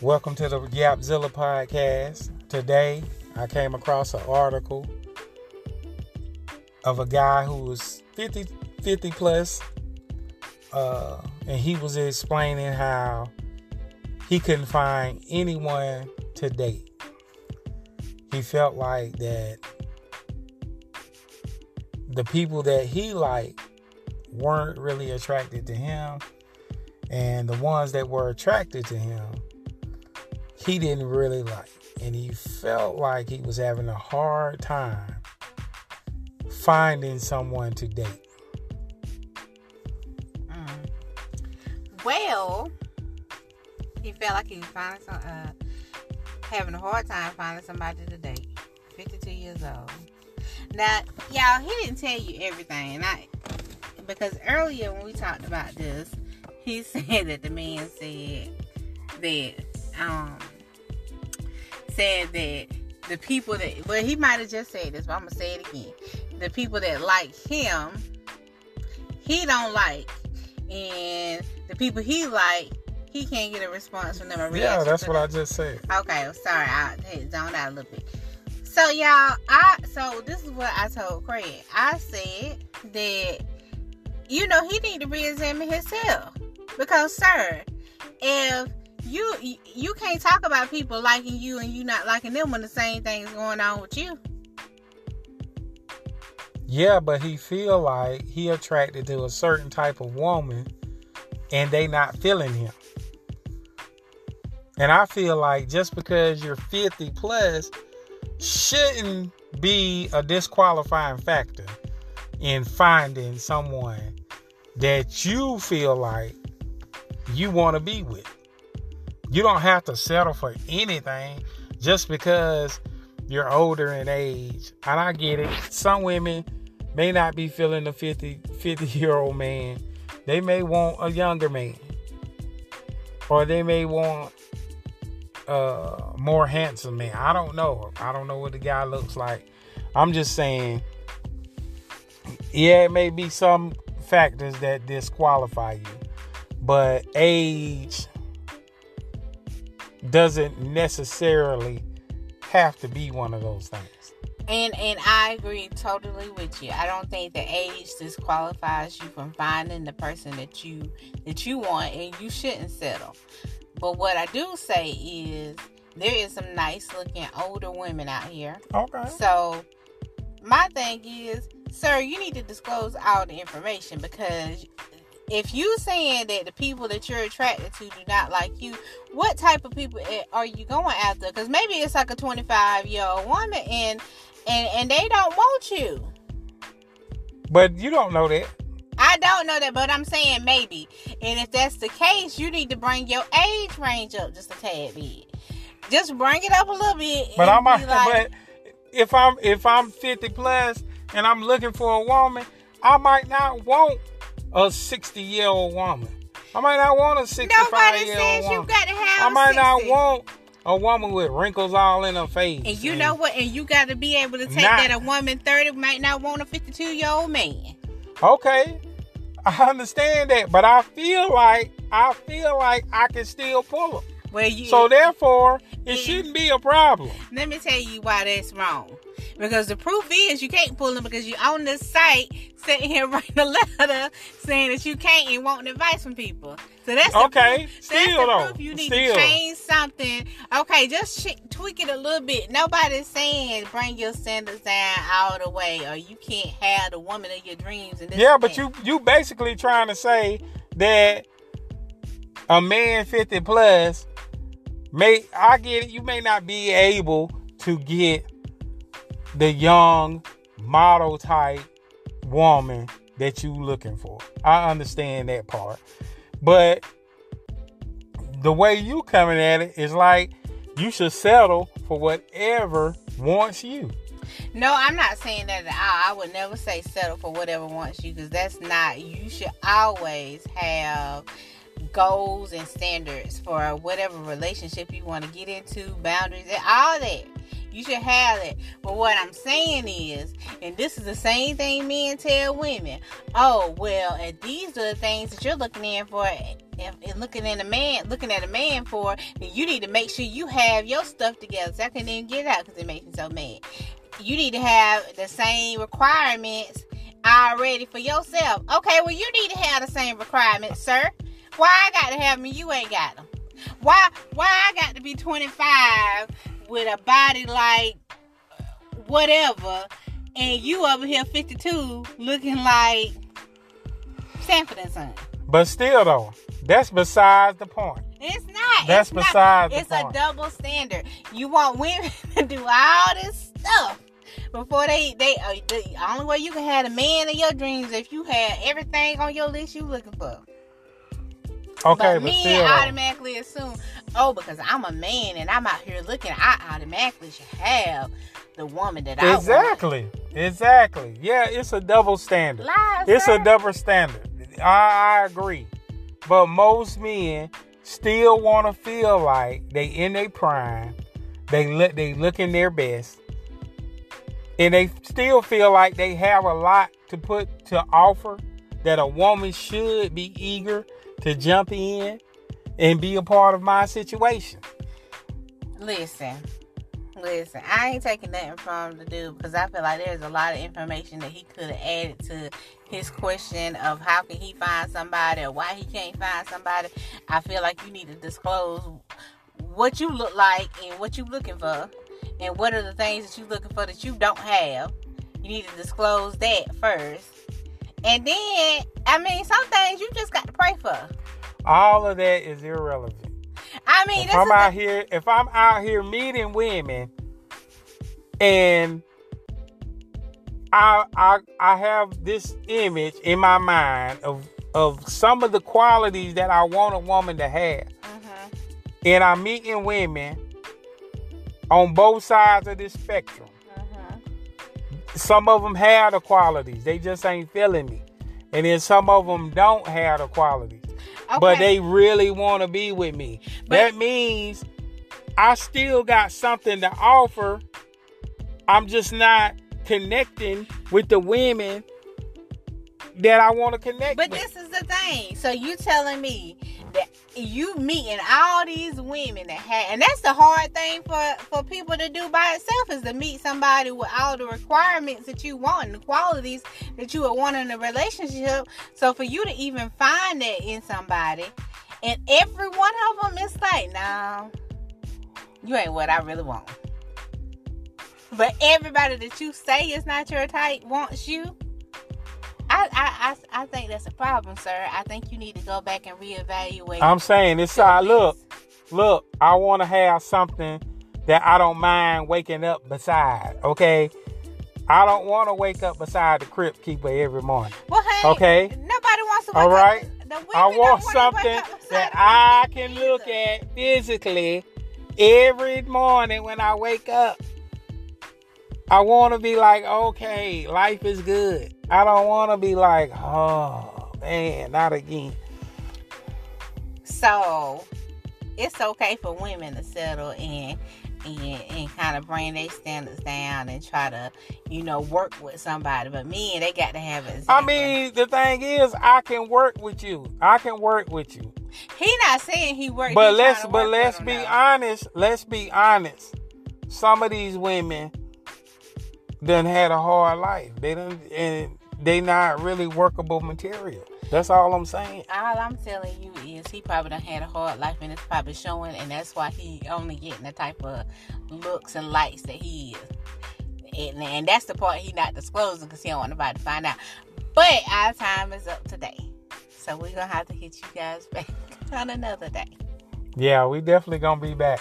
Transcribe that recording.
Welcome to the Yapzilla podcast. Today, I came across an article of a guy who was 50, 50 plus, uh, and he was explaining how he couldn't find anyone to date. He felt like that the people that he liked weren't really attracted to him, and the ones that were attracted to him, he didn't really like. And he felt like he was having a hard time finding someone to date. Mm. Well, he felt like he was finding some, uh, having a hard time finding somebody to date. 52 years old. Now, y'all, he didn't tell you everything, and I because earlier when we talked about this, he said that the man said that um said that the people that well he might have just said this, but I'm gonna say it again. The people that like him, he don't like, and the people he like, he can't get a response from them. yeah, that's what them. I just said. Okay, sorry, I zoned out a little bit. So y'all, I so this is what I told Craig. I said that you know he need to re-examine himself because, sir, if you you can't talk about people liking you and you not liking them when the same thing is going on with you. Yeah, but he feel like he attracted to a certain type of woman and they not feeling him. And I feel like just because you're 50 plus shouldn't be a disqualifying factor in finding someone that you feel like you want to be with. You don't have to settle for anything just because you're older in age. And I get it. Some women may not be feeling a 50, 50 year old man. They may want a younger man. Or they may want a more handsome man. I don't know. I don't know what the guy looks like. I'm just saying, yeah, it may be some factors that disqualify you, but age doesn't necessarily have to be one of those things. And and I agree totally with you. I don't think the age disqualifies you from finding the person that you that you want and you shouldn't settle. But what I do say is there is some nice looking older women out here. Okay. So my thing is, sir, you need to disclose all the information because if you saying that the people that you're attracted to do not like you, what type of people are you going after? Because maybe it's like a 25 year old woman and and and they don't want you. But you don't know that. I don't know that, but I'm saying maybe. And if that's the case, you need to bring your age range up just a tad bit. Just bring it up a little bit. But I'm like, but if I'm if I'm 50 plus and I'm looking for a woman, I might not want a 60 year old woman. I might not want a 65 year old woman. You gotta have I might 60. not want a woman with wrinkles all in her face. And you and know what? And you got to be able to take not, that a woman 30 might not want a 52 year old man. Okay. I understand that, but I feel like I feel like I can still pull them. Well, you, so therefore, it shouldn't be a problem. Let me tell you why that's wrong. Because the proof is you can't pull them because you're on this site sitting here writing a letter saying that you can't and wanting advice from people. So that's okay. Proof. Still that's the proof you need Still. to change something. Okay, just sh- tweak it a little bit. Nobody's saying bring your standards down all the way, or you can't have the woman of your dreams. And yeah, but you you basically trying to say that a man fifty plus may I get it. You may not be able to get the young model type woman that you looking for. I understand that part. But the way you coming at it is like you should settle for whatever wants you. No, I'm not saying that at all. I would never say settle for whatever wants you because that's not. You should always have goals and standards for whatever relationship you want to get into, boundaries, and all that. You should have it. But what I'm saying is, and this is the same thing men tell women. Oh, well, and these are the things that you're looking in for. and looking at a man, looking at a man for, then you need to make sure you have your stuff together. So I can even get out because it makes me so mad. You need to have the same requirements already for yourself. Okay, well you need to have the same requirements, sir. Why I got to have them? You ain't got them. Why? Why I got to be 25 with a body like whatever, and you over here 52 looking like Sanford and Son? But still, though, that's besides the point. It's not. That's it's not. besides the It's a double standard. You want women to do all this stuff before they they. Uh, the only way you can have a man in your dreams if you had everything on your list you looking for. Okay, but but, men still, automatically assume, oh, because I'm a man and I'm out here looking, I automatically should have the woman that I want. Exactly. Exactly. Yeah, it's a double standard. Lies, It's sir. a double standard. I, I agree. But most men still want to feel like they in their prime. They look they looking their best. And they still feel like they have a lot to put to offer that a woman should be eager to jump in and be a part of my situation. Listen, listen. I ain't taking nothing from the dude because I feel like there's a lot of information that he could have added to his question of how can he find somebody or why he can't find somebody. I feel like you need to disclose what you look like and what you're looking for, and what are the things that you're looking for that you don't have. You need to disclose that first, and then I mean some things you just got to pray for. All of that is irrelevant. I mean, if this I'm is out here, if I'm out here meeting women, and I I I have this image in my mind of of some of the qualities that I want a woman to have, Mhm. and I'm meeting women on both sides of this spectrum. Some of them have the qualities, they just ain't feeling me, and then some of them don't have the qualities but they really want to be with me. But- that means I still got something to offer. I'm just not connecting with the women that I want to connect with. But with. this is the thing. So you telling me that you meeting all these women that have, and that's the hard thing for for people to do by itself is to meet somebody with all the requirements that you want and the qualities that you would want in a relationship. So for you to even find that in somebody, and every one of them is like, no, you ain't what I really want. But everybody that you say is not your type wants you. I, I, I, I think that's a problem, sir. I think you need to go back and reevaluate. I'm saying it's uh, look, look. I want to have something that I don't mind waking up beside. Okay, I don't want to wake up beside the crypt keeper every morning. Well, hey, Okay. Nobody wants to. Wake All right. I want something wake up beside that I can either. look at physically every morning when I wake up. I want to be like, okay, life is good. I don't want to be like, oh man, not again. So it's okay for women to settle in and and kind of bring their standards down and try to, you know, work with somebody. But men, they got to have it. I mean, the thing is, I can work with you. I can work with you. he not saying he worked. But let's but let's be honest. Let's be honest. Some of these women done had a hard life. They done and they not really workable material. That's all I'm saying. All I'm telling you is he probably done had a hard life and it's probably showing, and that's why he only getting the type of looks and lights that he is. And, and that's the part he not disclosing because he don't want nobody to find out. But our time is up today. So we're to have to hit you guys back on another day. Yeah, we definitely gonna be back.